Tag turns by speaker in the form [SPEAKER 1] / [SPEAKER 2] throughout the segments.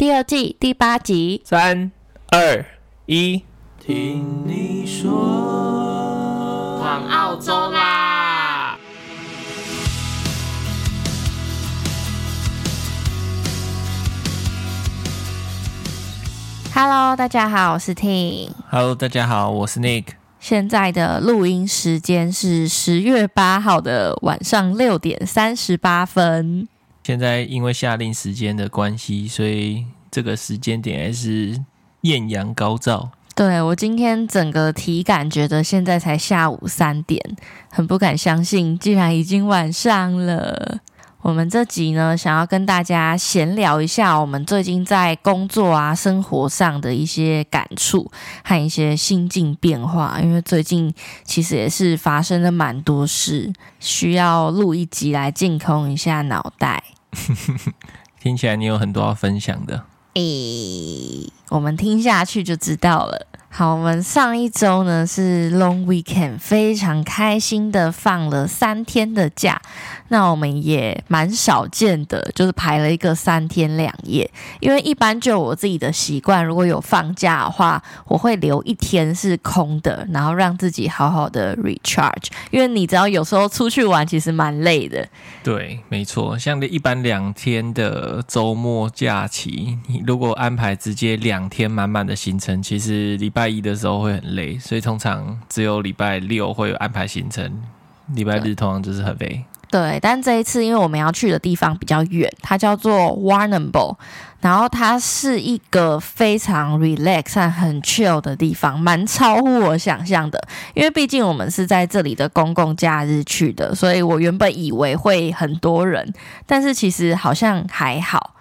[SPEAKER 1] 第二季第八集。
[SPEAKER 2] 三二一，
[SPEAKER 3] 听你说，
[SPEAKER 1] 往澳洲啦！Hello，大家好，我是 Ting。
[SPEAKER 2] Hello，大家好，我是 Nick。
[SPEAKER 1] 现在的录音时间是十月八号的晚上六点三十八分。
[SPEAKER 2] 现在因为下令时间的关系，所以这个时间点还是艳阳高照。
[SPEAKER 1] 对，我今天整个体感觉得现在才下午三点，很不敢相信，竟然已经晚上了。我们这集呢，想要跟大家闲聊一下我们最近在工作啊、生活上的一些感触和一些心境变化。因为最近其实也是发生了蛮多事，需要录一集来净空一下脑袋。
[SPEAKER 2] 听起来你有很多要分享的。
[SPEAKER 1] 诶，我们听下去就知道了。好，我们上一周呢是 Long Weekend，非常开心的放了三天的假。那我们也蛮少见的，就是排了一个三天两夜。因为一般就我自己的习惯，如果有放假的话，我会留一天是空的，然后让自己好好的 recharge。因为你知道，有时候出去玩其实蛮累的。
[SPEAKER 2] 对，没错。像一般两天的周末假期，你如果安排直接两天满满的行程，其实礼拜。一的时候会很累，所以通常只有礼拜六会有安排行程，礼拜日通常就是很累。
[SPEAKER 1] 对，但这一次因为我们要去的地方比较远，它叫做 Warrnambool，然后它是一个非常 relax 和很 chill 的地方，蛮超乎我想象的。因为毕竟我们是在这里的公共假日去的，所以我原本以为会很多人，但是其实好像还好。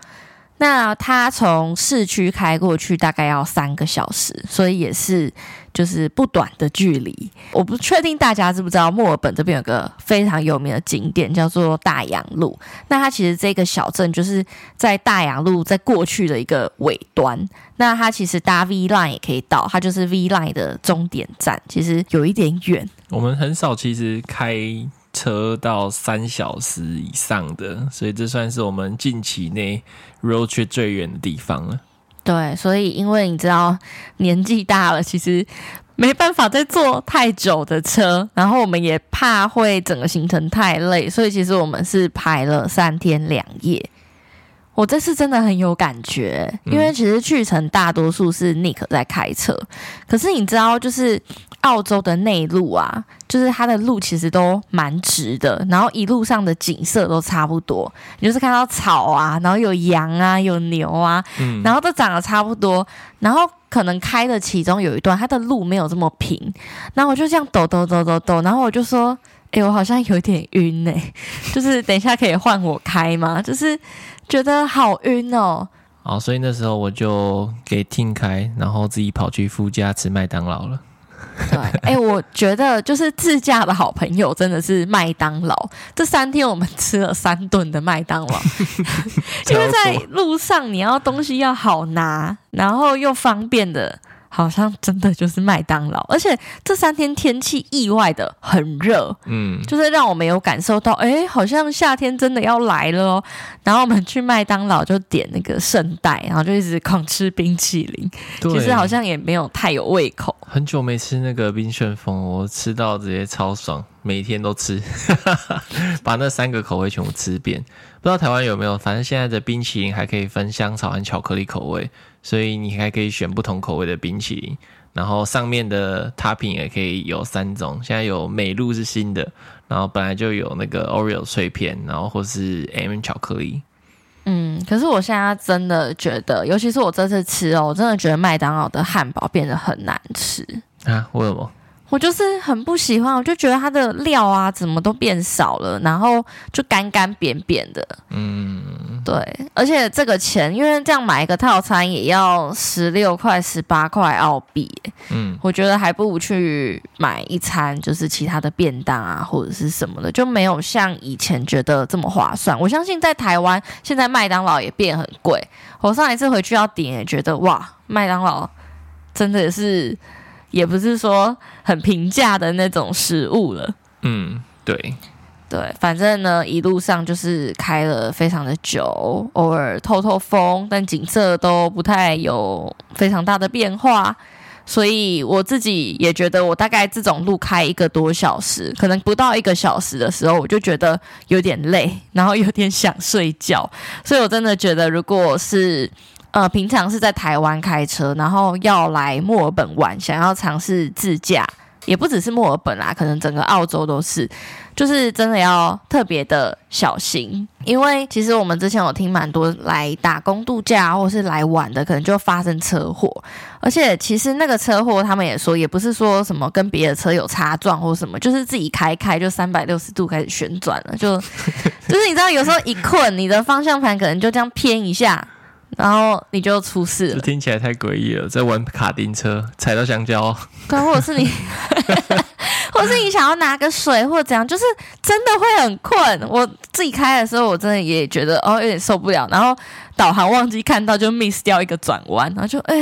[SPEAKER 1] 那他从市区开过去大概要三个小时，所以也是就是不短的距离。我不确定大家知不知道，墨尔本这边有个非常有名的景点叫做大洋路。那它其实这个小镇就是在大洋路在过去的一个尾端。那它其实搭 V Line 也可以到，它就是 V Line 的终点站，其实有一点远。
[SPEAKER 2] 我们很少其实开。车到三小时以上的，所以这算是我们近期内 road trip 最远的地方了。
[SPEAKER 1] 对，所以因为你知道年纪大了，其实没办法再坐太久的车，然后我们也怕会整个行程太累，所以其实我们是排了三天两夜。我这次真的很有感觉，因为其实去程大多数是 Nick 在开车，可是你知道就是。澳洲的内陆啊，就是它的路其实都蛮直的，然后一路上的景色都差不多，你就是看到草啊，然后有羊啊，有牛啊，嗯，然后都长得差不多，然后可能开的其中有一段，它的路没有这么平，然后我就这样抖抖抖抖抖，然后我就说，哎，我好像有点晕呢，就是等一下可以换我开吗？就是觉得好晕哦。
[SPEAKER 2] 哦，所以那时候我就给 Ting 开，然后自己跑去副驾吃麦当劳了。
[SPEAKER 1] 对，哎、欸，我觉得就是自驾的好朋友真的是麦当劳。这三天我们吃了三顿的麦当劳，因为在路上你要东西要好拿，然后又方便的。好像真的就是麦当劳，而且这三天天气意外的很热，嗯，就是让我们有感受到，哎、欸，好像夏天真的要来了哦。然后我们去麦当劳就点那个圣代，然后就一直狂吃冰淇淋，其实好像也没有太有胃口。
[SPEAKER 2] 很久没吃那个冰旋风，我吃到直接超爽，每天都吃，把那三个口味全部吃遍。不知道台湾有没有，反正现在的冰淇淋还可以分香草和巧克力口味。所以你还可以选不同口味的冰淇淋，然后上面的 topping 也可以有三种。现在有美露是新的，然后本来就有那个 Oreo 碎片，然后或是 M 巧克力。
[SPEAKER 1] 嗯，可是我现在真的觉得，尤其是我这次吃哦，我真的觉得麦当劳的汉堡变得很难吃
[SPEAKER 2] 啊！为什么？
[SPEAKER 1] 我就是很不喜欢，我就觉得它的料啊，怎么都变少了，然后就干干扁扁的。嗯，对，而且这个钱，因为这样买一个套餐也要十六块、十八块澳币。嗯，我觉得还不如去买一餐，就是其他的便当啊，或者是什么的，就没有像以前觉得这么划算。我相信在台湾，现在麦当劳也变很贵。我上一次回去要点，也觉得哇，麦当劳真的是。也不是说很平价的那种食物了。
[SPEAKER 2] 嗯，对。
[SPEAKER 1] 对，反正呢，一路上就是开了非常的久，偶尔透透风，但景色都不太有非常大的变化。所以我自己也觉得，我大概这种路开一个多小时，可能不到一个小时的时候，我就觉得有点累，然后有点想睡觉。所以我真的觉得，如果是呃平常是在台湾开车，然后要来墨尔本玩，想要尝试自驾。也不只是墨尔本啦，可能整个澳洲都是，就是真的要特别的小心，因为其实我们之前有听蛮多来打工度假或是来玩的，可能就发生车祸，而且其实那个车祸他们也说，也不是说什么跟别的车有擦撞或什么，就是自己开开就三百六十度开始旋转了，就 就是你知道有时候一困，你的方向盘可能就这样偏一下。然后你就出事了，
[SPEAKER 2] 这听起来太诡异了，在玩卡丁车踩到香蕉，
[SPEAKER 1] 对，或者是你，或是你想要拿个水或者怎样，就是真的会很困。我自己开的时候，我真的也觉得哦有点受不了，然后。导航忘记看到就 miss 掉一个转弯，然后就哎，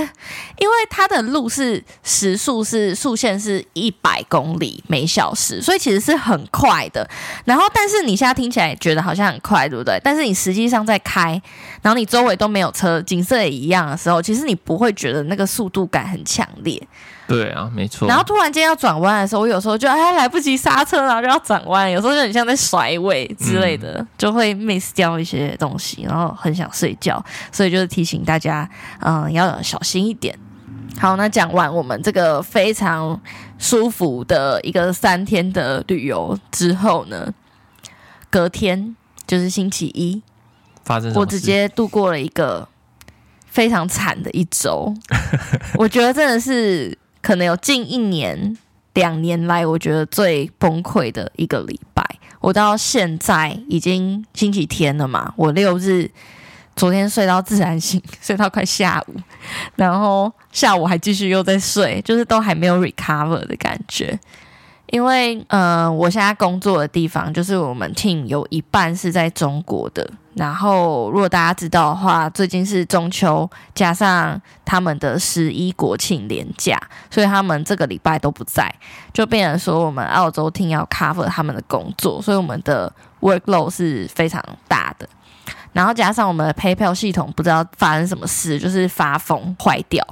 [SPEAKER 1] 因为它的路是时速是速限是一百公里每小时，所以其实是很快的。然后，但是你现在听起来觉得好像很快，对不对？但是你实际上在开，然后你周围都没有车，景色也一样的时候，其实你不会觉得那个速度感很强烈。
[SPEAKER 2] 对啊，没错。
[SPEAKER 1] 然后突然间要转弯的时候，我有时候就哎来不及刹车，然后就要转弯，有时候就很像在甩尾之类的，嗯、就会 miss 掉一些东西，然后很想睡觉，所以就是提醒大家，嗯，要小心一点。好，那讲完我们这个非常舒服的一个三天的旅游之后呢，隔天就是星期一，
[SPEAKER 2] 发生
[SPEAKER 1] 我直接度过了一个非常惨的一周，我觉得真的是。可能有近一年、两年来，我觉得最崩溃的一个礼拜。我到现在已经星期天了嘛，我六日昨天睡到自然醒，睡到快下午，然后下午还继续又在睡，就是都还没有 recover 的感觉。因为，呃，我现在工作的地方就是我们 team 有一半是在中国的。然后，如果大家知道的话，最近是中秋加上他们的十一国庆连假，所以他们这个礼拜都不在，就变成说我们澳洲厅要 cover 他们的工作，所以我们的 workload 是非常大的。然后加上我们的 PayPal 系统不知道发生什么事，就是发疯坏掉。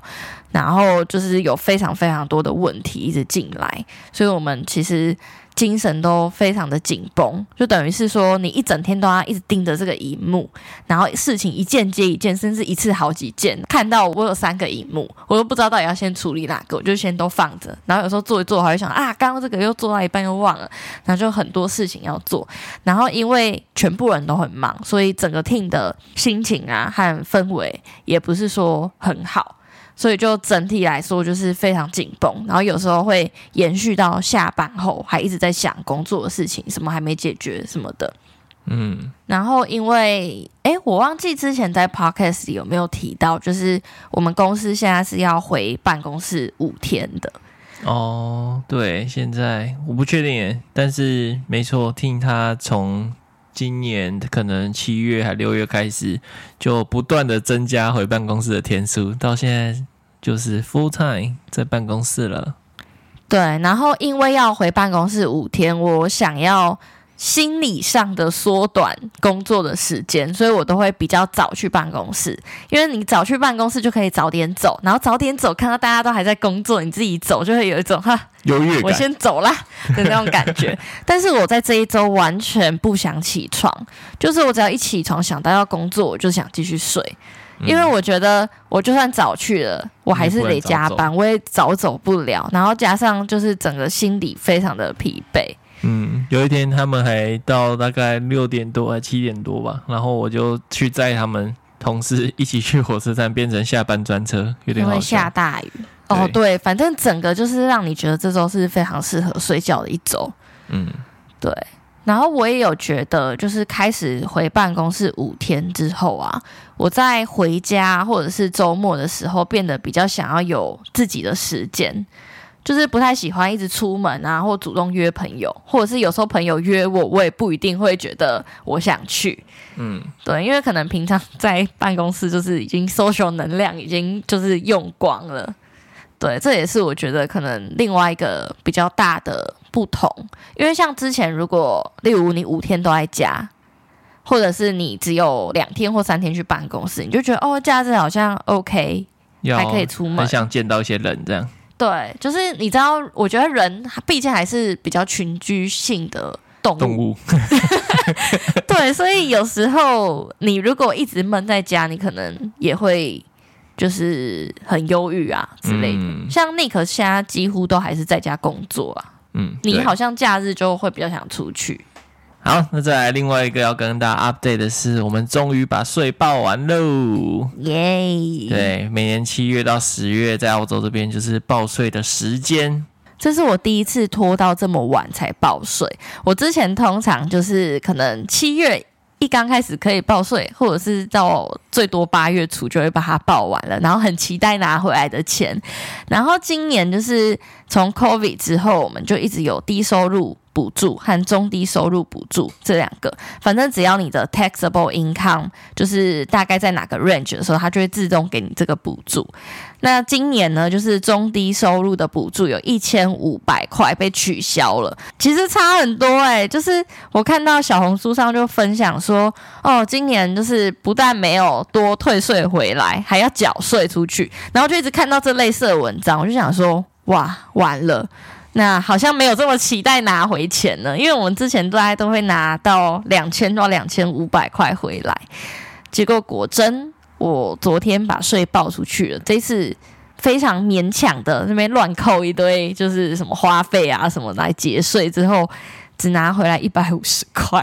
[SPEAKER 1] 然后就是有非常非常多的问题一直进来，所以我们其实精神都非常的紧绷，就等于是说你一整天都要一直盯着这个荧幕，然后事情一件接一件，甚至一次好几件。看到我有三个荧幕，我都不知道到底要先处理哪个，我就先都放着。然后有时候做一做，还会想啊，刚刚这个又做到一半又忘了，然后就很多事情要做。然后因为全部人都很忙，所以整个 team 的心情啊和氛围也不是说很好。所以就整体来说就是非常紧绷，然后有时候会延续到下班后，还一直在想工作的事情，什么还没解决什么的。嗯，然后因为哎，我忘记之前在 podcast 里有没有提到，就是我们公司现在是要回办公室五天的。
[SPEAKER 2] 哦，对，现在我不确定耶，但是没错，听他从。今年可能七月还六月开始，就不断的增加回办公室的天数，到现在就是 full time 在办公室了。
[SPEAKER 1] 对，然后因为要回办公室五天，我想要。心理上的缩短工作的时间，所以我都会比较早去办公室，因为你早去办公室就可以早点走，然后早点走，看到大家都还在工作，你自己走就会有一种哈
[SPEAKER 2] 优越感，
[SPEAKER 1] 我先走啦的那种感觉。但是我在这一周完全不想起床，就是我只要一起床想到要工作，我就想继续睡，因为我觉得我就算早去了，我还是得加班，我也早走不了，然后加上就是整个心理非常的疲惫。
[SPEAKER 2] 嗯，有一天他们还到大概六点多还七点多吧，然后我就去载他们同事一起去火车站，变成下班专车，有点好笑。因为下
[SPEAKER 1] 大雨哦，对，反正整个就是让你觉得这周是非常适合睡觉的一周。嗯，对。然后我也有觉得，就是开始回办公室五天之后啊，我在回家或者是周末的时候，变得比较想要有自己的时间。就是不太喜欢一直出门啊，或主动约朋友，或者是有时候朋友约我，我也不一定会觉得我想去。嗯，对，因为可能平常在办公室就是已经 social 能量已经就是用光了。对，这也是我觉得可能另外一个比较大的不同，因为像之前如果例如你五天都在家，或者是你只有两天或三天去办公室，你就觉得哦，假日好像 OK，还可以出门，
[SPEAKER 2] 很想见到一些人这样。
[SPEAKER 1] 对，就是你知道，我觉得人毕竟还是比较群居性的动物。动物 对，所以有时候你如果一直闷在家，你可能也会就是很忧郁啊之类的。嗯、像 Nick 现在几乎都还是在家工作啊。嗯，你好像假日就会比较想出去。
[SPEAKER 2] 好，那再来另外一个要跟大家 update 的是，我们终于把税报完喽！耶对，每年七月到十月，在澳洲这边就是报税的时间。
[SPEAKER 1] 这是我第一次拖到这么晚才报税。我之前通常就是可能七月一刚开始可以报税，或者是到最多八月初就会把它报完了，然后很期待拿回来的钱。然后今年就是从 COVID 之后，我们就一直有低收入补助和中低收入补助这两个，反正只要你的 taxable income 就是大概在哪个 range 的时候，它就会自动给你这个补助。那今年呢，就是中低收入的补助有一千五百块被取消了，其实差很多哎、就是我看到小红书上就分享说，哦，今年就是不但没有多退税回来，还要缴税出去，然后就一直看到这类似的文章，我就想说，哇，完了。那好像没有这么期待拿回钱呢，因为我们之前大概都会拿到两千到两千五百块回来，结果果真我昨天把税报出去了，这次非常勉强的那边乱扣一堆，就是什么花费啊什么来节税之后，只拿回来一百五十块。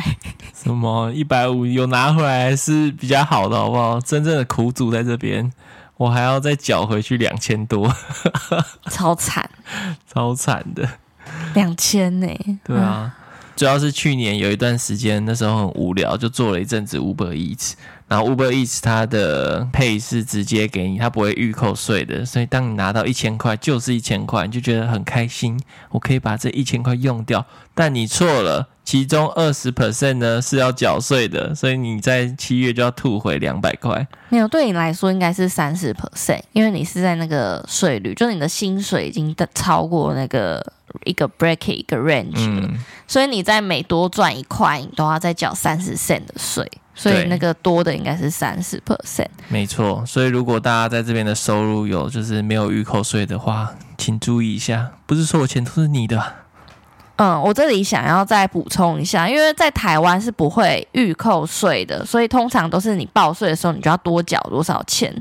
[SPEAKER 2] 什么一百五有拿回来是比较好的，好不好？真正的苦主在这边。我还要再缴回去两千多，
[SPEAKER 1] 超惨，
[SPEAKER 2] 超惨的，
[SPEAKER 1] 两千呢？
[SPEAKER 2] 对啊，主要是去年有一段时间，那时候很无聊，就做了一阵子 Uber Eats。然后 Uber Eats 它的 Pay 是直接给你，它不会预扣税的，所以当你拿到一千块，就是一千块，你就觉得很开心，我可以把这一千块用掉。但你错了，其中二十 percent 呢是要缴税的，所以你在七月就要吐回两百块。
[SPEAKER 1] 没有，对你来说应该是三十 percent，因为你是在那个税率，就是你的薪水已经超过那个一个 bracket 一个 range，嗯，所以你在每多赚一块，你都要再缴三十 cent 的税。所以那个多的应该是三十 percent，
[SPEAKER 2] 没错。所以如果大家在这边的收入有就是没有预扣税的话，请注意一下，不是说我钱都是你的。
[SPEAKER 1] 嗯，我这里想要再补充一下，因为在台湾是不会预扣税的，所以通常都是你报税的时候你就要多缴多少钱。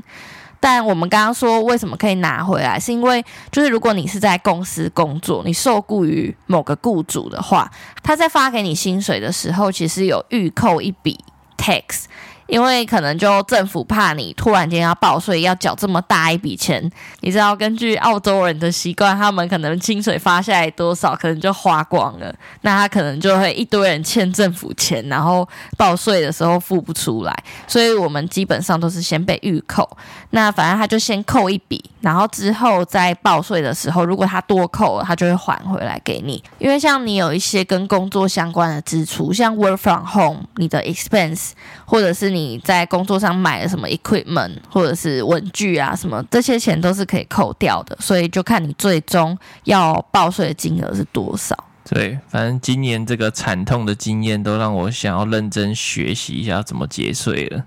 [SPEAKER 1] 但我们刚刚说为什么可以拿回来，是因为就是如果你是在公司工作，你受雇于某个雇主的话，他在发给你薪水的时候，其实有预扣一笔。tax，因为可能就政府怕你突然间要报税，要缴这么大一笔钱，你知道，根据澳洲人的习惯，他们可能薪水发下来多少，可能就花光了，那他可能就会一堆人欠政府钱，然后报税的时候付不出来，所以我们基本上都是先被预扣，那反正他就先扣一笔。然后之后在报税的时候，如果他多扣了，他就会还回来给你。因为像你有一些跟工作相关的支出，像 work from home，你的 expense，或者是你在工作上买了什么 equipment，或者是文具啊什么，这些钱都是可以扣掉的。所以就看你最终要报税的金额是多少。
[SPEAKER 2] 对，反正今年这个惨痛的经验都让我想要认真学习一下怎么节税了。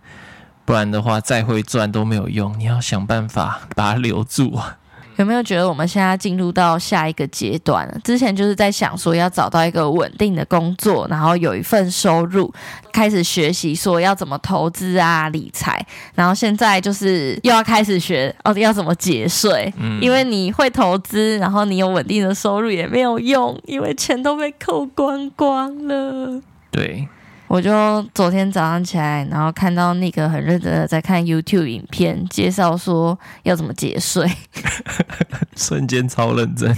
[SPEAKER 2] 不然的话，再会赚都没有用。你要想办法把它留住啊！
[SPEAKER 1] 有没有觉得我们现在进入到下一个阶段了？之前就是在想说要找到一个稳定的工作，然后有一份收入，开始学习说要怎么投资啊、理财。然后现在就是又要开始学哦，要怎么节税？嗯，因为你会投资，然后你有稳定的收入也没有用，因为钱都被扣光光了。
[SPEAKER 2] 对。
[SPEAKER 1] 我就昨天早上起来，然后看到那个很认真的在看 YouTube 影片，介绍说要怎么节税，
[SPEAKER 2] 瞬间超认真。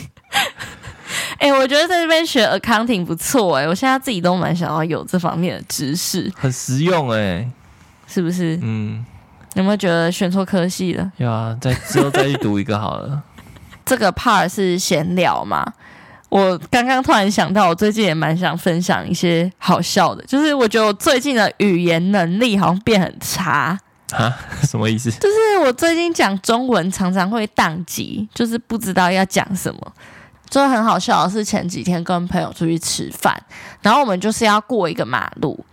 [SPEAKER 1] 哎、欸，我觉得在这边学 accounting 不错哎、欸，我现在自己都蛮想要有这方面的知识，
[SPEAKER 2] 很实用哎、欸，
[SPEAKER 1] 是不是？嗯，有没有觉得选错科系了？
[SPEAKER 2] 有啊，再之后再去读一个好了。
[SPEAKER 1] 这个 part 是闲聊嘛？我刚刚突然想到，我最近也蛮想分享一些好笑的，就是我觉得我最近的语言能力好像变很差
[SPEAKER 2] 啊？什么意思？
[SPEAKER 1] 就是我最近讲中文常常会宕机，就是不知道要讲什么。就很好笑的是，前几天跟朋友出去吃饭，然后我们就是要过一个马路，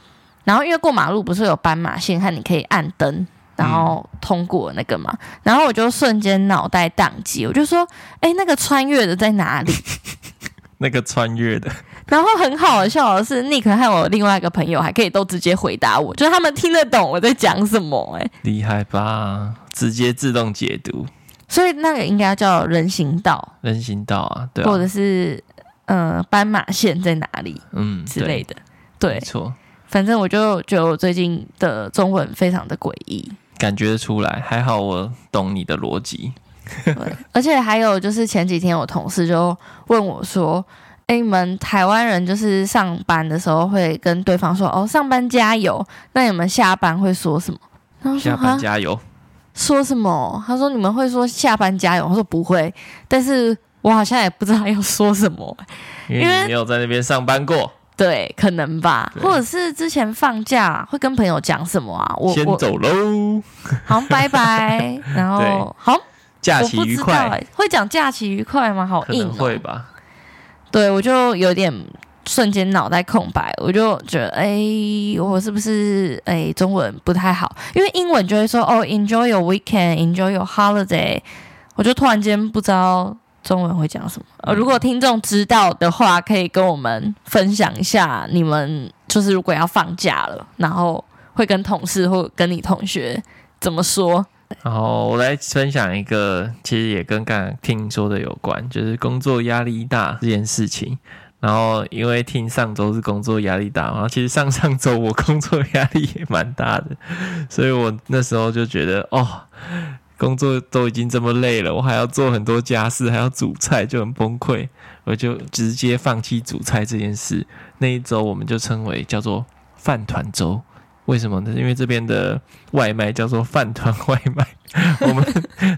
[SPEAKER 1] 然后因为过马路不是有斑马线，和你可以按灯，然后通过那个嘛，嗯、然后我就瞬间脑袋宕机，我就说：“哎，那个穿越的在哪里？”
[SPEAKER 2] 那个穿越的。
[SPEAKER 1] 然后很好笑的是，Nick 和我另外一个朋友还可以都直接回答我，就是他们听得懂我在讲什么。哎，
[SPEAKER 2] 厉害吧？直接自动解读。
[SPEAKER 1] 所以那个应该叫人行道，
[SPEAKER 2] 人行道啊，对啊，
[SPEAKER 1] 或者是呃斑马线在哪里，嗯之类的，对，
[SPEAKER 2] 没错。
[SPEAKER 1] 反正我就觉得我最近的中文非常的诡异，
[SPEAKER 2] 感觉得出来。还好我懂你的逻辑。
[SPEAKER 1] 对，而且还有就是前几天我同事就问我说：“哎，你们台湾人就是上班的时候会跟对方说‘哦，上班加油’，那你们下班会说什么？”
[SPEAKER 2] 然后说下班加油。
[SPEAKER 1] 说什么？他说你们会说下班加油。我说不会，但是我好像也不知道要说什么，
[SPEAKER 2] 因为你没有在那边上班过。
[SPEAKER 1] 对，可能吧，或者是之前放假会跟朋友讲什么啊？我
[SPEAKER 2] 先走喽，
[SPEAKER 1] 好，拜拜。然后好，
[SPEAKER 2] 假期愉快。
[SPEAKER 1] 会讲假期愉快吗？好硬，
[SPEAKER 2] 会吧？
[SPEAKER 1] 对，我就有点。瞬间脑袋空白，我就觉得，哎，我是不是哎中文不太好？因为英文就会说哦，enjoy your weekend，enjoy your holiday。我就突然间不知道中文会讲什么。呃，如果听众知道的话，可以跟我们分享一下，你们就是如果要放假了，然后会跟同事或跟你同学怎么说？
[SPEAKER 2] 然后我来分享一个，其实也跟刚刚听说的有关，就是工作压力大这件事情。然后因为听上周是工作压力大，然后其实上上周我工作压力也蛮大的，所以我那时候就觉得哦，工作都已经这么累了，我还要做很多家事，还要煮菜，就很崩溃。我就直接放弃煮菜这件事。那一周我们就称为叫做饭团周，为什么呢？因为这边的外卖叫做饭团外卖，我们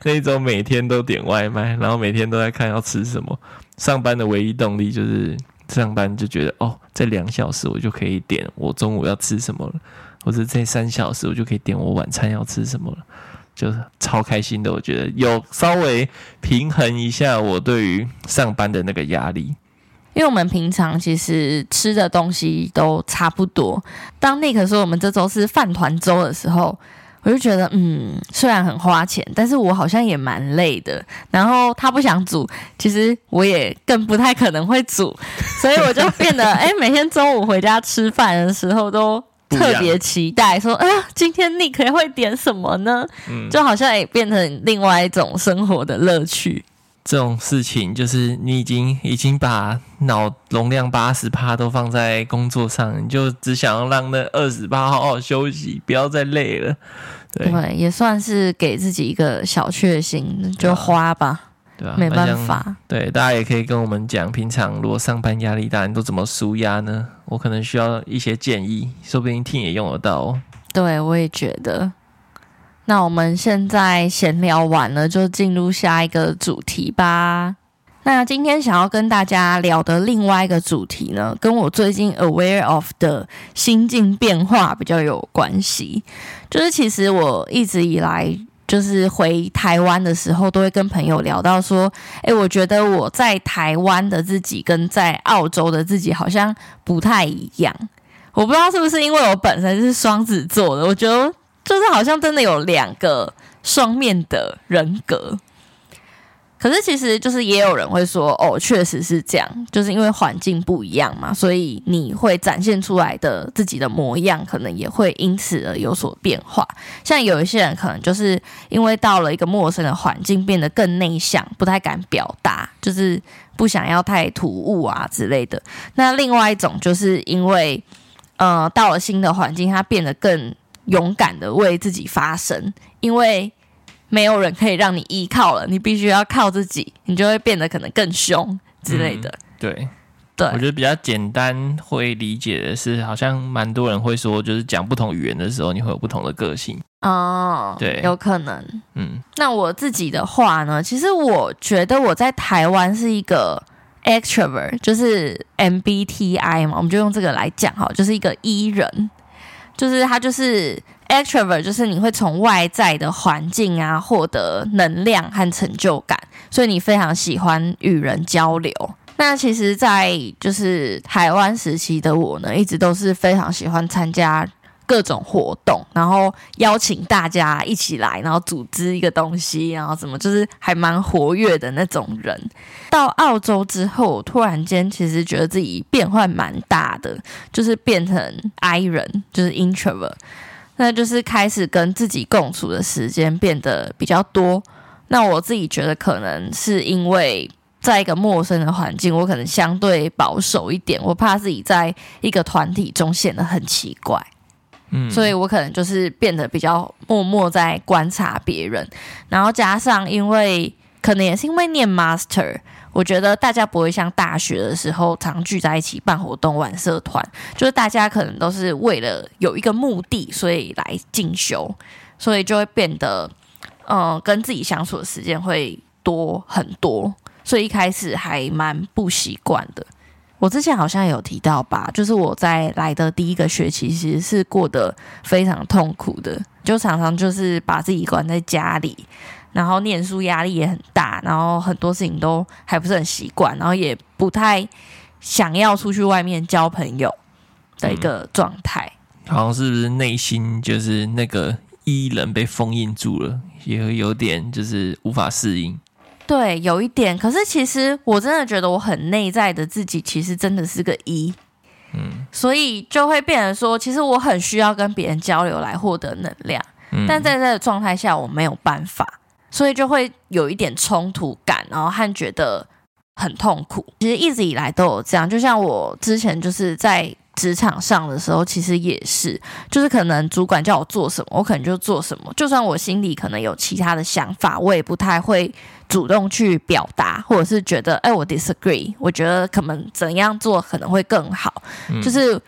[SPEAKER 2] 那一周每天都点外卖，然后每天都在看要吃什么。上班的唯一动力就是。上班就觉得哦，这两小时我就可以点我中午要吃什么了，或者这三小时我就可以点我晚餐要吃什么了，就是超开心的。我觉得有稍微平衡一下我对于上班的那个压力，
[SPEAKER 1] 因为我们平常其实吃的东西都差不多。当 Nick 说我们这周是饭团周的时候。我就觉得，嗯，虽然很花钱，但是我好像也蛮累的。然后他不想煮，其实我也更不太可能会煮，所以我就变得，哎、欸，每天中午回家吃饭的时候都特别期待，说，哎呀，今天你可以会点什么呢？嗯，就好像也变成另外一种生活的乐趣。
[SPEAKER 2] 这种事情就是你已经已经把脑容量八十趴都放在工作上，你就只想要让那二十趴好好休息，不要再累了。对，
[SPEAKER 1] 对，也算是给自己一个小确幸，就花吧。
[SPEAKER 2] 对啊，
[SPEAKER 1] 没办法。
[SPEAKER 2] 对，大家也可以跟我们讲，平常如果上班压力大，你都怎么舒压呢？我可能需要一些建议，说不定听也用得到哦。
[SPEAKER 1] 对，我也觉得。那我们现在闲聊完了，就进入下一个主题吧。那今天想要跟大家聊的另外一个主题呢，跟我最近 aware of 的心境变化比较有关系。就是其实我一直以来，就是回台湾的时候，都会跟朋友聊到说，诶，我觉得我在台湾的自己跟在澳洲的自己好像不太一样。我不知道是不是因为我本身是双子座的，我觉得。就是好像真的有两个双面的人格，可是其实就是也有人会说，哦，确实是这样，就是因为环境不一样嘛，所以你会展现出来的自己的模样，可能也会因此而有所变化。像有一些人可能就是因为到了一个陌生的环境，变得更内向，不太敢表达，就是不想要太突兀啊之类的。那另外一种就是因为，呃，到了新的环境，他变得更。勇敢的为自己发声，因为没有人可以让你依靠了，你必须要靠自己，你就会变得可能更凶之类的。
[SPEAKER 2] 嗯、对，
[SPEAKER 1] 对，
[SPEAKER 2] 我觉得比较简单会理解的是，好像蛮多人会说，就是讲不同语言的时候，你会有不同的个性。
[SPEAKER 1] 哦，
[SPEAKER 2] 对，
[SPEAKER 1] 有可能。嗯，那我自己的话呢，其实我觉得我在台湾是一个 extrovert，就是 MBTI 嘛，我们就用这个来讲哈，就是一个 E 人。就是它就是 extrovert，就是你会从外在的环境啊获得能量和成就感，所以你非常喜欢与人交流。那其实，在就是台湾时期的我呢，一直都是非常喜欢参加各种活动，然后邀请大家一起来，然后组织一个东西，然后怎么就是还蛮活跃的那种人。到澳洲之后，突然间其实觉得自己变换蛮大的，就是变成 I 人，就是 introvert，那就是开始跟自己共处的时间变得比较多。那我自己觉得可能是因为。在一个陌生的环境，我可能相对保守一点，我怕自己在一个团体中显得很奇怪，所以我可能就是变得比较默默在观察别人，然后加上因为可能也是因为念 master，我觉得大家不会像大学的时候常聚在一起办活动、玩社团，就是大家可能都是为了有一个目的，所以来进修，所以就会变得，嗯，跟自己相处的时间会多很多。所以一开始还蛮不习惯的。我之前好像有提到吧，就是我在来的第一个学期，其实是过得非常痛苦的，就常常就是把自己关在家里，然后念书压力也很大，然后很多事情都还不是很习惯，然后也不太想要出去外面交朋友的一个状态。
[SPEAKER 2] 嗯，好像是不是内心就是那个伊人被封印住了，也有点就是无法适应。
[SPEAKER 1] 对，有一点。可是其实我真的觉得我很内在的自己，其实真的是个一。嗯，所以就会变成说，其实我很需要跟别人交流来获得能量。嗯，但在这个状态下，我没有办法，所以就会有一点冲突感，然后和觉得很痛苦。其实一直以来都有这样，就像我之前就是在。职场上的时候，其实也是，就是可能主管叫我做什么，我可能就做什么。就算我心里可能有其他的想法，我也不太会主动去表达，或者是觉得，哎，我 disagree，我觉得可能怎样做可能会更好。嗯、就是，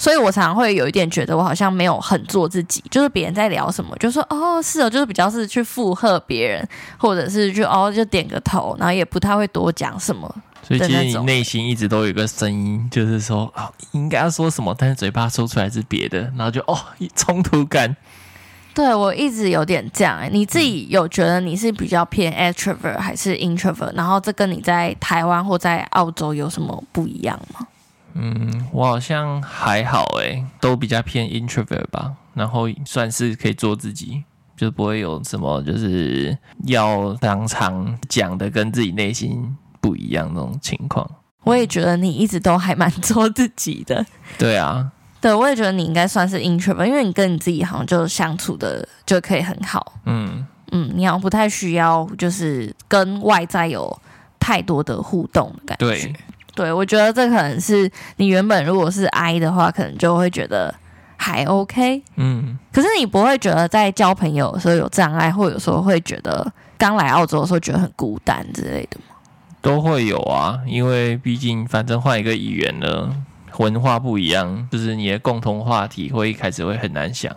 [SPEAKER 1] 所以我常常会有一点觉得，我好像没有很做自己。就是别人在聊什么，就说哦，是哦，就是比较是去附和别人，或者是就哦，就点个头，然后也不太会多讲什么。
[SPEAKER 2] 所以其实你内心一直都有一个声音，就是说啊，应该要说什么，但是嘴巴说出来是别的，然后就哦，冲突感。
[SPEAKER 1] 对，我一直有点这样欸。你自己有觉得你是比较偏 extrovert 还是 introvert？然后这跟你在台湾或在澳洲有什么不一样吗？
[SPEAKER 2] 嗯，我好像还好欸，都比较偏 introvert 吧。然后算是可以做自己，就不会有什么就是要常常讲的跟自己内心。不一样那种情况，
[SPEAKER 1] 我也觉得你一直都还蛮做自己的。
[SPEAKER 2] 对啊，
[SPEAKER 1] 对，我也觉得你应该算是 introvert，因为你跟你自己好像就相处的就可以很好。嗯嗯，你好像不太需要就是跟外在有太多的互动的感觉。
[SPEAKER 2] 对，
[SPEAKER 1] 对我觉得这可能是你原本如果是 I 的话，可能就会觉得还 OK。嗯，可是你不会觉得在交朋友的时候有障碍，或有时候会觉得刚来澳洲的时候觉得很孤单之类的吗？
[SPEAKER 2] 都会有啊，因为毕竟反正换一个语言了，文化不一样，就是你的共同话题会一开始会很难想，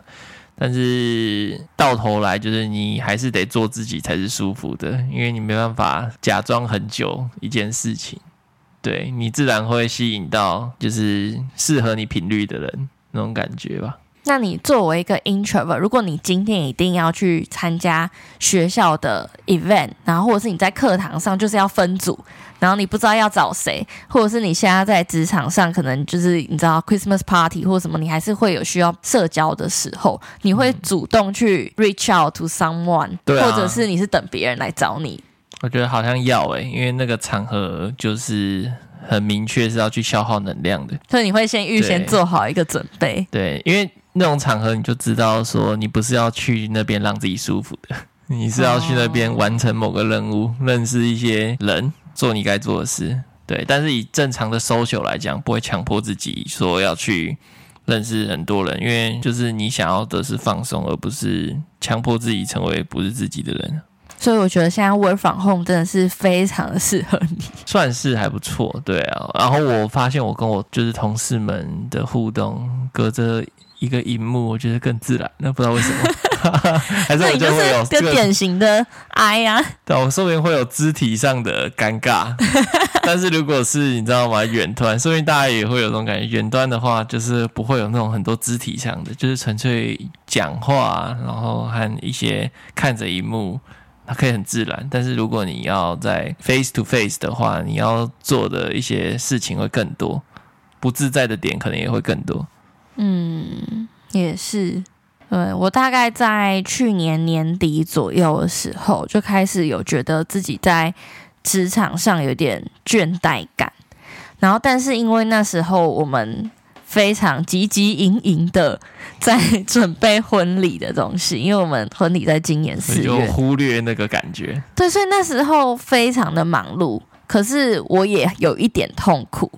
[SPEAKER 2] 但是到头来就是你还是得做自己才是舒服的，因为你没办法假装很久一件事情，对，你自然会吸引到就是适合你频率的人那种感觉吧。
[SPEAKER 1] 那你作为一个 introvert，如果你今天一定要去参加学校的 event，然后或者是你在课堂上就是要分组，然后你不知道要找谁，或者是你现在在职场上可能就是你知道 Christmas party 或什么，你还是会有需要社交的时候，你会主动去 reach out to someone，或者是你是等别人来找你？
[SPEAKER 2] 我觉得好像要诶，因为那个场合就是很明确是要去消耗能量的，
[SPEAKER 1] 所以你会先预先做好一个准备，
[SPEAKER 2] 对，对，因为。那种场合，你就知道说，你不是要去那边让自己舒服的，你是要去那边完成某个任务，认识一些人，做你该做的事。对，但是以正常的 social 来讲，不会强迫自己说要去认识很多人，因为就是你想要的是放松，而不是强迫自己成为不是自己的人。
[SPEAKER 1] 所以我觉得现在 work from home 真的是非常的适合你，
[SPEAKER 2] 算是还不错。对啊，然后我发现我跟我就是同事们的互动，隔着。一个荧幕，我觉得更自然，那不知道为什么，还是我就会有个
[SPEAKER 1] 典型的 I 呀、啊。
[SPEAKER 2] 对，我说不定会有肢体上的尴尬，但是如果是你知道吗？远端，说不定大家也会有这种感觉。远端的话，就是不会有那种很多肢体上的，就是纯粹讲话，然后和一些看着荧幕，它可以很自然。但是如果你要在 face to face 的话，你要做的一些事情会更多，不自在的点可能也会更多。
[SPEAKER 1] 嗯，也是。对，我大概在去年年底左右的时候，就开始有觉得自己在职场上有点倦怠感。然后，但是因为那时候我们非常汲汲营营的在准备婚礼的东西，因为我们婚礼在今年四月，
[SPEAKER 2] 就忽略那个感觉。
[SPEAKER 1] 对，所以那时候非常的忙碌，可是我也有一点痛苦。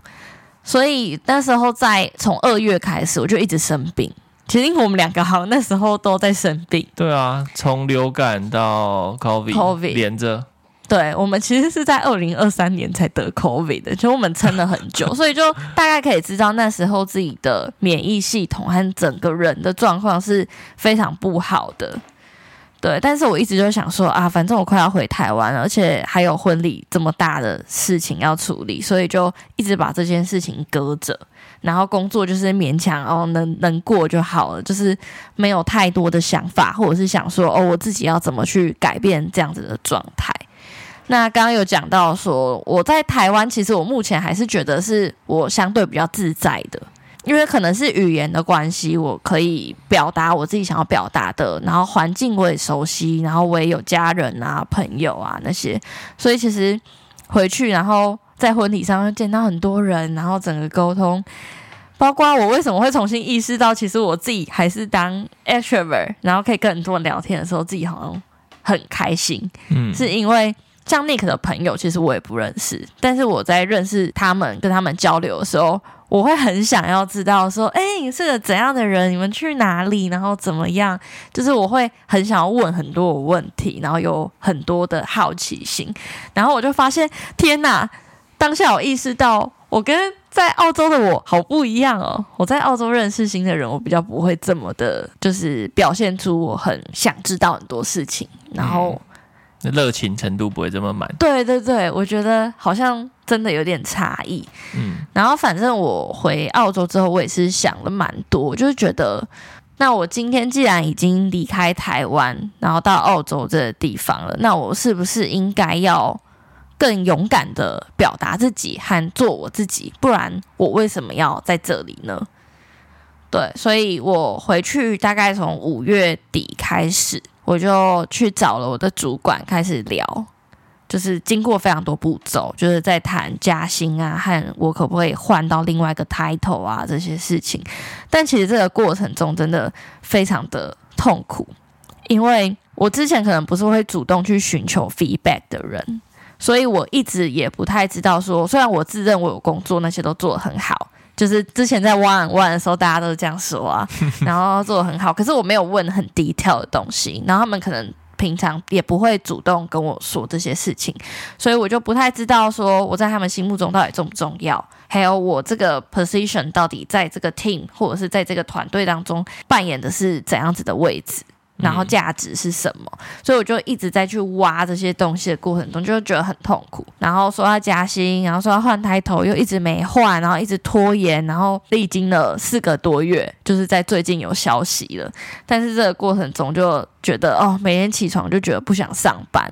[SPEAKER 1] 所以那时候在从二月开始，我就一直生病。其实我们两个好像那时候都在生病。
[SPEAKER 2] 对啊，从流感到 COVID，COVID 连着。
[SPEAKER 1] 对，我们其实是在二零二三年才得 COVID 的，就我们撑了很久，所以就大概可以知道那时候自己的免疫系统和整个人的状况是非常不好的。对，但是我一直就想说啊，反正我快要回台湾了，而且还有婚礼这么大的事情要处理，所以就一直把这件事情搁着，然后工作就是勉强哦，能 能过就好了，就是没有太多的想法，或者是想说哦，我自己要怎么去改变这样子的状态。那刚刚有讲到说，我在台湾，其实我目前还是觉得是我相对比较自在的，因为可能是语言的关系，我可以表达我自己想要表达的，然后环境我也熟悉，然后我也有家人啊、朋友啊那些，所以其实回去，然后在婚礼上见到很多人，然后整个沟通，包括我为什么会重新意识到，其实我自己还是当 extrovert，然后可以跟很多人聊天的时候，自己好像很开心，嗯，是因为。像 Nick 的朋友，其实我也不认识，但是我在认识他们、跟他们交流的时候，我会很想要知道说，哎，你是个怎样的人？你们去哪里？然后怎么样？就是我会很想要问很多问题，然后有很多的好奇心。然后我就发现，天哪！当下我意识到，我跟在澳洲的我好不一样哦。我在澳洲认识新的人，我比较不会这么的，就是表现出我很想知道很多事情，然后。
[SPEAKER 2] 热情程度不会这么满。
[SPEAKER 1] 对对对，我觉得好像真的有点差异。嗯，然后反正我回澳洲之后，我也是想了蛮多，就是觉得，那我今天既然已经离开台湾，然后到澳洲这个地方了，那我是不是应该要更勇敢的表达自己和做我自己？不然我为什么要在这里呢？对，所以我回去大概从五月底开始。我就去找了我的主管，开始聊，就是经过非常多步骤，就是在谈加薪啊，和我可不可以换到另外一个 title 啊这些事情。但其实这个过程中真的非常的痛苦，因为我之前可能不是会主动去寻求 feedback 的人，所以我一直也不太知道说，虽然我自认为我有工作那些都做得很好。就是之前在 one on one 的时候，大家都是这样说啊，然后做的很好。可是我没有问很 detail 的东西，然后他们可能平常也不会主动跟我说这些事情，所以我就不太知道说我在他们心目中到底重不重要，还有我这个 position 到底在这个 team 或者是在这个团队当中扮演的是怎样子的位置。然后价值是什么？嗯、所以我就一直在去挖这些东西的过程中，就觉得很痛苦。然后说要加薪，然后说要换抬头，又一直没换，然后一直拖延，然后历经了四个多月，就是在最近有消息了。但是这个过程中就觉得，哦，每天起床就觉得不想上班，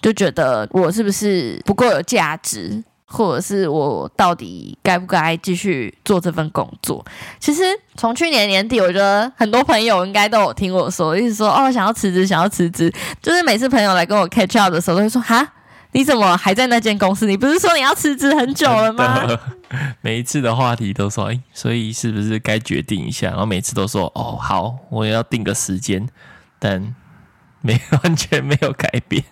[SPEAKER 1] 就觉得我是不是不够有价值？或者是我到底该不该继续做这份工作？其实从去年年底，我觉得很多朋友应该都有听我说，一直说哦，想要辞职，想要辞职。就是每次朋友来跟我 catch up 的时候，都会说哈，你怎么还在那间公司？你不是说你要辞职很久了吗？
[SPEAKER 2] 每一次的话题都说，哎，所以是不是该决定一下？然后每次都说，哦，好，我也要定个时间，但没 完全没有改变。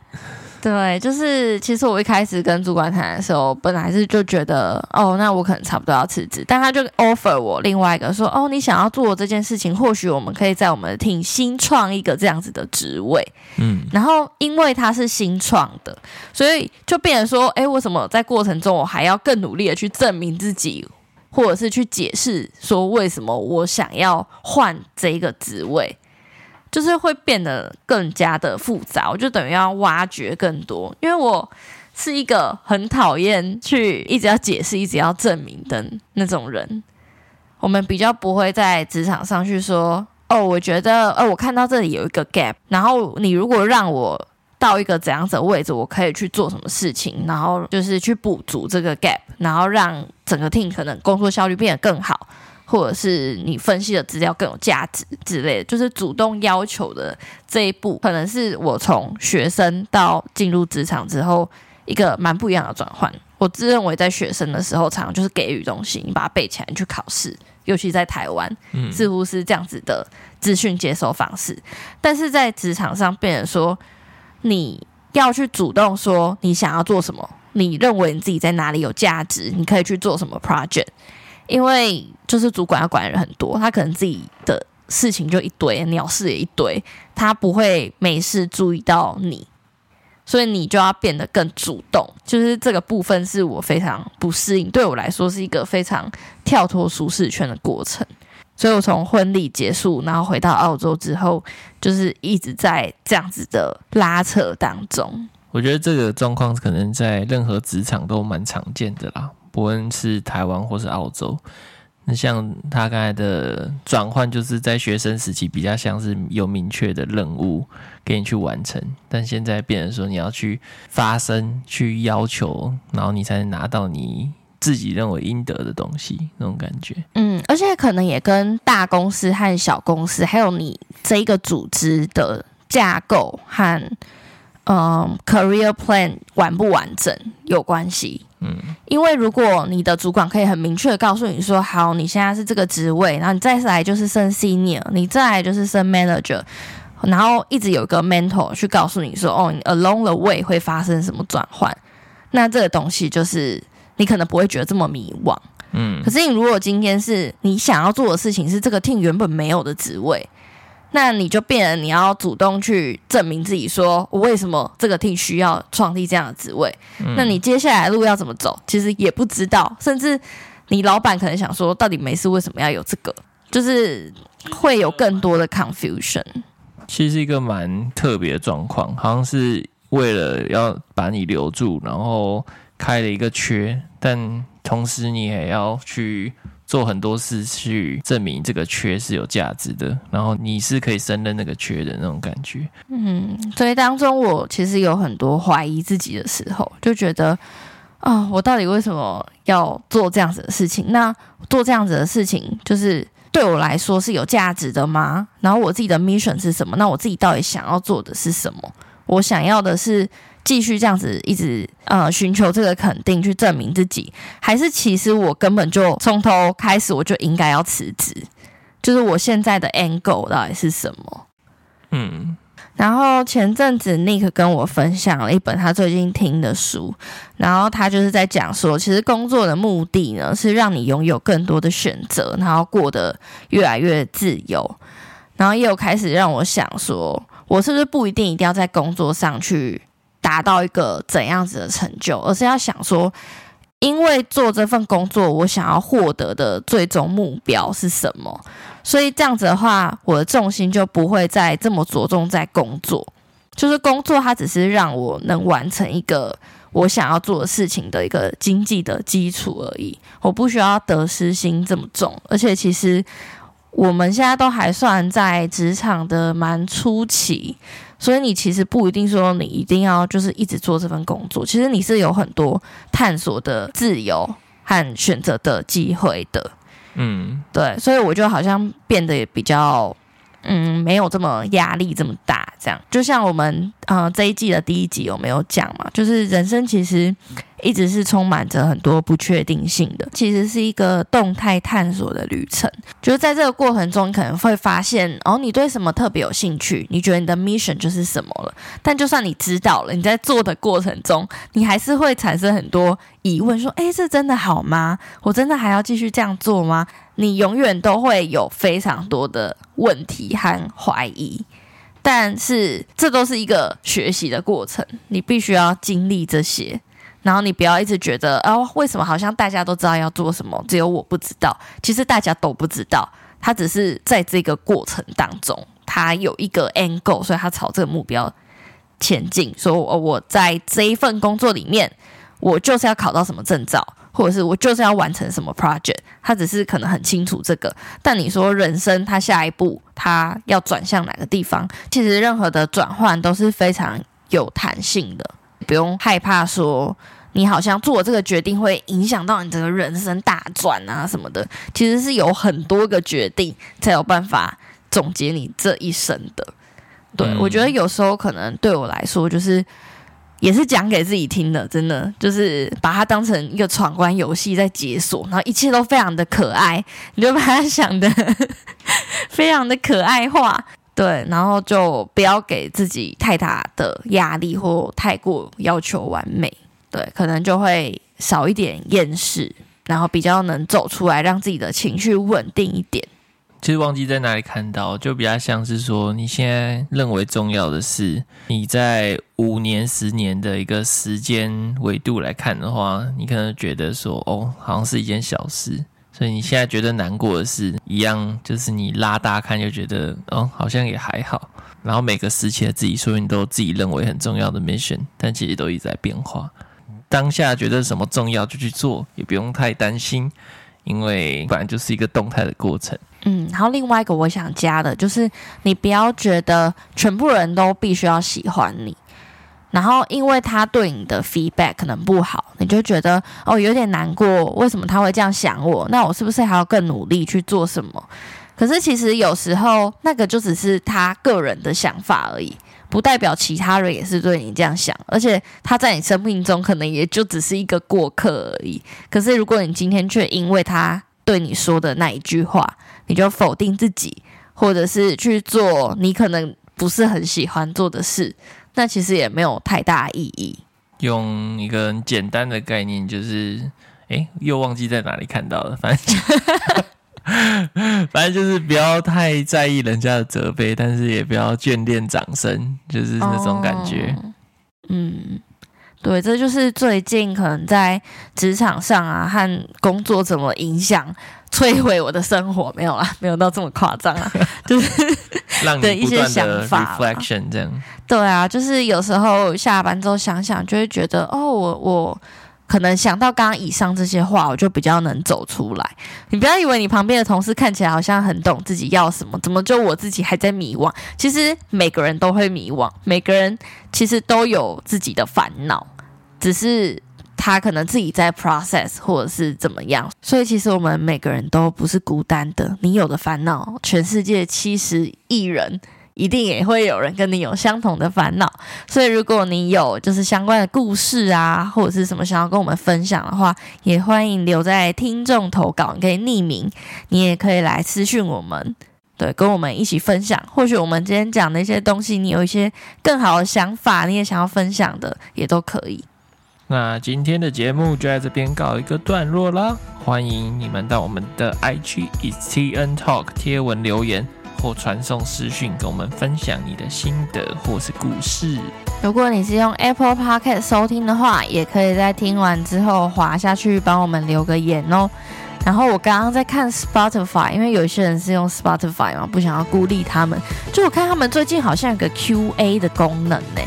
[SPEAKER 1] 对，就是其实我一开始跟主管谈的时候，本来是就觉得，哦，那我可能差不多要辞职，但他就 offer 我另外一个说，哦，你想要做这件事情，或许我们可以在我们的 team 新创一个这样子的职位，嗯，然后因为他是新创的，所以就变成说，哎，为什么在过程中我还要更努力的去证明自己，或者是去解释说为什么我想要换这一个职位？就是会变得更加的复杂，我就等于要挖掘更多，因为我是一个很讨厌去一直要解释、一直要证明的那种人。我们比较不会在职场上去说，哦，我觉得，哦，我看到这里有一个 gap，然后你如果让我到一个怎样子的位置，我可以去做什么事情，然后就是去补足这个 gap，然后让整个 team 可能工作效率变得更好，或者是你分析的资料更有价值之类的，就是主动要求的这一步，可能是我从学生到进入职场之后一个蛮不一样的转换。我自认为在学生的时候，常常就是给予东西，你把它背起来，你去考试，尤其在台湾，似乎是这样子的资讯接收方式，但是在职场上，变成说。你要去主动说你想要做什么，你认为你自己在哪里有价值，你可以去做什么 project。因为就是主管要管的人很多，他可能自己的事情就一堆，鸟事也一堆，他不会没事注意到你，所以你就要变得更主动。就是这个部分是我非常不适应，对我来说是一个非常跳脱舒适圈的过程。所以我从婚礼结束，然后回到澳洲之后，就是一直在这样子的拉扯当中。
[SPEAKER 2] 我觉得这个状况可能在任何职场都蛮常见的啦，不论是台湾或是澳洲。那像他刚才的转换，就是在学生时期比较像是有明确的任务给你去完成，但现在变成说你要去发声、去要求，然后你才能拿到你。自己认为应得的东西，那种感觉。
[SPEAKER 1] 嗯，而且可能也跟大公司和小公司，还有你这一个组织的架构和嗯 career plan 完不完整有关系。嗯，因为如果你的主管可以很明确的告诉你说，好，你现在是这个职位，然后你再来就是升 senior，你再来就是升 manager，然后一直有一个 mentor 去告诉你说，哦，你 along the way 会发生什么转换，那这个东西就是。你可能不会觉得这么迷惘，嗯。可是你如果今天是你想要做的事情是这个 team 原本没有的职位，那你就变成你要主动去证明自己，说我为什么这个 team 需要创立这样的职位？嗯。那你接下来路要怎么走？其实也不知道，甚至你老板可能想说，到底没事为什么要有这个？就是会有更多的 confusion。
[SPEAKER 2] 其实是一个蛮特别的状况，好像是为了要把你留住，然后。开了一个缺，但同时你也要去做很多事去证明这个缺是有价值的，然后你是可以胜任那个缺的那种感觉。
[SPEAKER 1] 嗯，所以当中我其实有很多怀疑自己的时候，就觉得啊、我到底为什么要做这样子的事情？那做这样子的事情，就是对我来说是有价值的吗？然后我自己的 mission 是什么？那我自己到底想要做的是什么？我想要的是。继续这样子一直呃寻求这个肯定，去证明自己，还是其实我根本就从头开始我就应该要辞职？就是我现在的 angle 到底是什么？嗯，然后前阵子 Nick 跟我分享了一本他最近听的书，然后他就是在讲说，其实工作的目的呢是让你拥有更多的选择，然后过得越来越自由。然后也有开始让我想说，我是不是不一定一定要在工作上去。达到一个怎样子的成就，而是要想说，因为做这份工作，我想要获得的最终目标是什么？所以这样子的话，我的重心就不会再这么着重在工作，就是工作它只是让我能完成一个我想要做的事情的一个经济的基础而已。我不需要得失心这么重，而且其实我们现在都还算在职场的蛮初期。所以你其实不一定说你一定要就是一直做这份工作，其实你是有很多探索的自由和选择的机会的，嗯，对，所以我就好像变得也比较。嗯，没有这么压力这么大，这样就像我们呃这一季的第一集有没有讲嘛？就是人生其实一直是充满着很多不确定性的，其实是一个动态探索的旅程。就是在这个过程中，可能会发现哦，你对什么特别有兴趣，你觉得你的 mission 就是什么了。但就算你知道了，你在做的过程中，你还是会产生很多疑问，说：诶，这真的好吗？我真的还要继续这样做吗？你永远都会有非常多的问题和怀疑，但是这都是一个学习的过程，你必须要经历这些，然后你不要一直觉得哦，为什么好像大家都知道要做什么，只有我不知道？其实大家都不知道，他只是在这个过程当中，他有一个 angle，所以他朝这个目标前进。说我我在这一份工作里面，我就是要考到什么证照。或者是我就是要完成什么 project，他只是可能很清楚这个，但你说人生他下一步他要转向哪个地方，其实任何的转换都是非常有弹性的，不用害怕说你好像做这个决定会影响到你整个人生大转啊什么的。其实是有很多个决定才有办法总结你这一生的。对，嗯，我觉得有时候可能对我来说就是。也是讲给自己听的，真的就是把它当成一个闯关游戏在解锁，然后一切都非常的可爱，你就把它想的 非常的可爱化，对，然后就不要给自己太大的压力或太过要求完美，对，可能就会少一点厌世，然后比较能走出来，让自己的情绪稳定一点。
[SPEAKER 2] 其实忘记在哪里看到，就比较像是说，你现在认为重要的事，你在五年、十年的一个时间维度来看的话，你可能觉得说，哦，好像是一件小事。所以你现在觉得难过的事，一样就是你拉大看就觉得，哦，好像也还好。然后每个时期的自己，所以你都自己认为很重要的 mission，但其实都一直在变化。当下觉得什么重要就去做，也不用太担心。因为本来就是一个动态的过程。
[SPEAKER 1] 嗯，然后另外一个我想加的就是，你不要觉得全部人都必须要喜欢你，然后因为他对你的 feedback 可能不好，你就觉得哦有点难过，为什么他会这样想我？那我是不是还要更努力去做什么？可是其实有时候那个就只是他个人的想法而已。不代表其他人也是对你这样想，而且他在你生命中可能也就只是一个过客而已。可是如果你今天却因为他对你说的那一句话，你就否定自己，或者是去做你可能不是很喜欢做的事，那其实也没有太大意义。
[SPEAKER 2] 用一个很简单的概念，就是，诶，又忘记在哪里看到了，反正。反正就是不要太在意人家的责备，但是也不要眷恋掌声，就是那种感觉。
[SPEAKER 1] 哦、嗯，对，这就是最近可能在职场上啊和工作怎么影响、摧毁我的生活，没有啦，没有到这么夸张啊，就是
[SPEAKER 2] 让你 一些想法 reflection 这样。
[SPEAKER 1] 对啊，就是有时候下班之后想想，就会觉得哦，我我。可能想到刚刚以上这些话，我就比较能走出来。你不要以为你旁边的同事看起来好像很懂自己要什么，怎么就我自己还在迷惘？其实每个人都会迷惘，每个人其实都有自己的烦恼，只是他可能自己在 process 或者是怎么样。所以其实我们每个人都不是孤单的，你有的烦恼，全世界七十亿人。一定也会有人跟你有相同的烦恼，所以如果你有就是相关的故事啊，或者是什么想要跟我们分享的话，也欢迎留在听众投稿，你可以匿名，你也可以来私讯我们，对，跟我们一起分享。或许我们今天讲的一些东西，你有一些更好的想法，你也想要分享的，也都可以。
[SPEAKER 2] 那今天的节目就在这边告一个段落啦，欢迎你们到我们的 IG ETN Talk 贴文留言。或传送私讯跟我们分享你的心得或是故事。
[SPEAKER 1] 如果你是用 Apple Podcast 收听的话，也可以在听完之后滑下去帮我们留个言哦。然后我刚刚在看 Spotify，因为有些人是用 Spotify 嘛，不想要孤立他们，就我看他们最近好像有个 QA 的功能呢。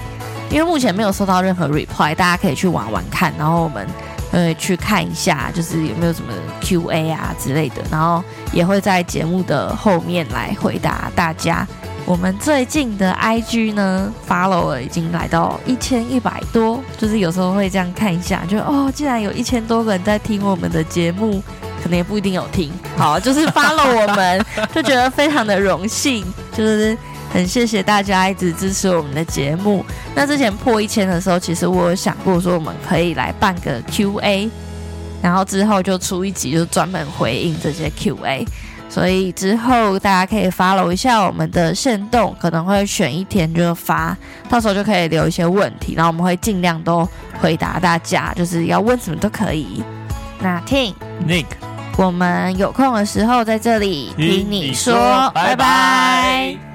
[SPEAKER 1] 因为目前没有收到任何 reply，大家可以去玩玩看。然后我们。呃，去看一下，就是有没有什么 Q&A 啊之类的，然后也会在节目的后面来回答大家。我们最近的 IG 呢，follower 已经来到一千一百多，就是有时候会这样看一下，就哦，竟然有一千多个人在听我们的节目，可能也不一定有听，好，就是 follow 我们，就觉得非常的荣幸，就是。很谢谢大家一直支持我们的节目。那之前破一千的时候，其实我有想过说我们可以来办个 Q&A，然后之后就出一集就专门回应这些 Q&A。所以之后大家可以 follow 一下我们的线动，可能会选一天就发，到时候就可以留一些问题，然后我们会尽量都回答大家，就是要问什么都可以。那 Ting
[SPEAKER 2] Nick，
[SPEAKER 1] 我们有空的时候在这里听你说，拜拜。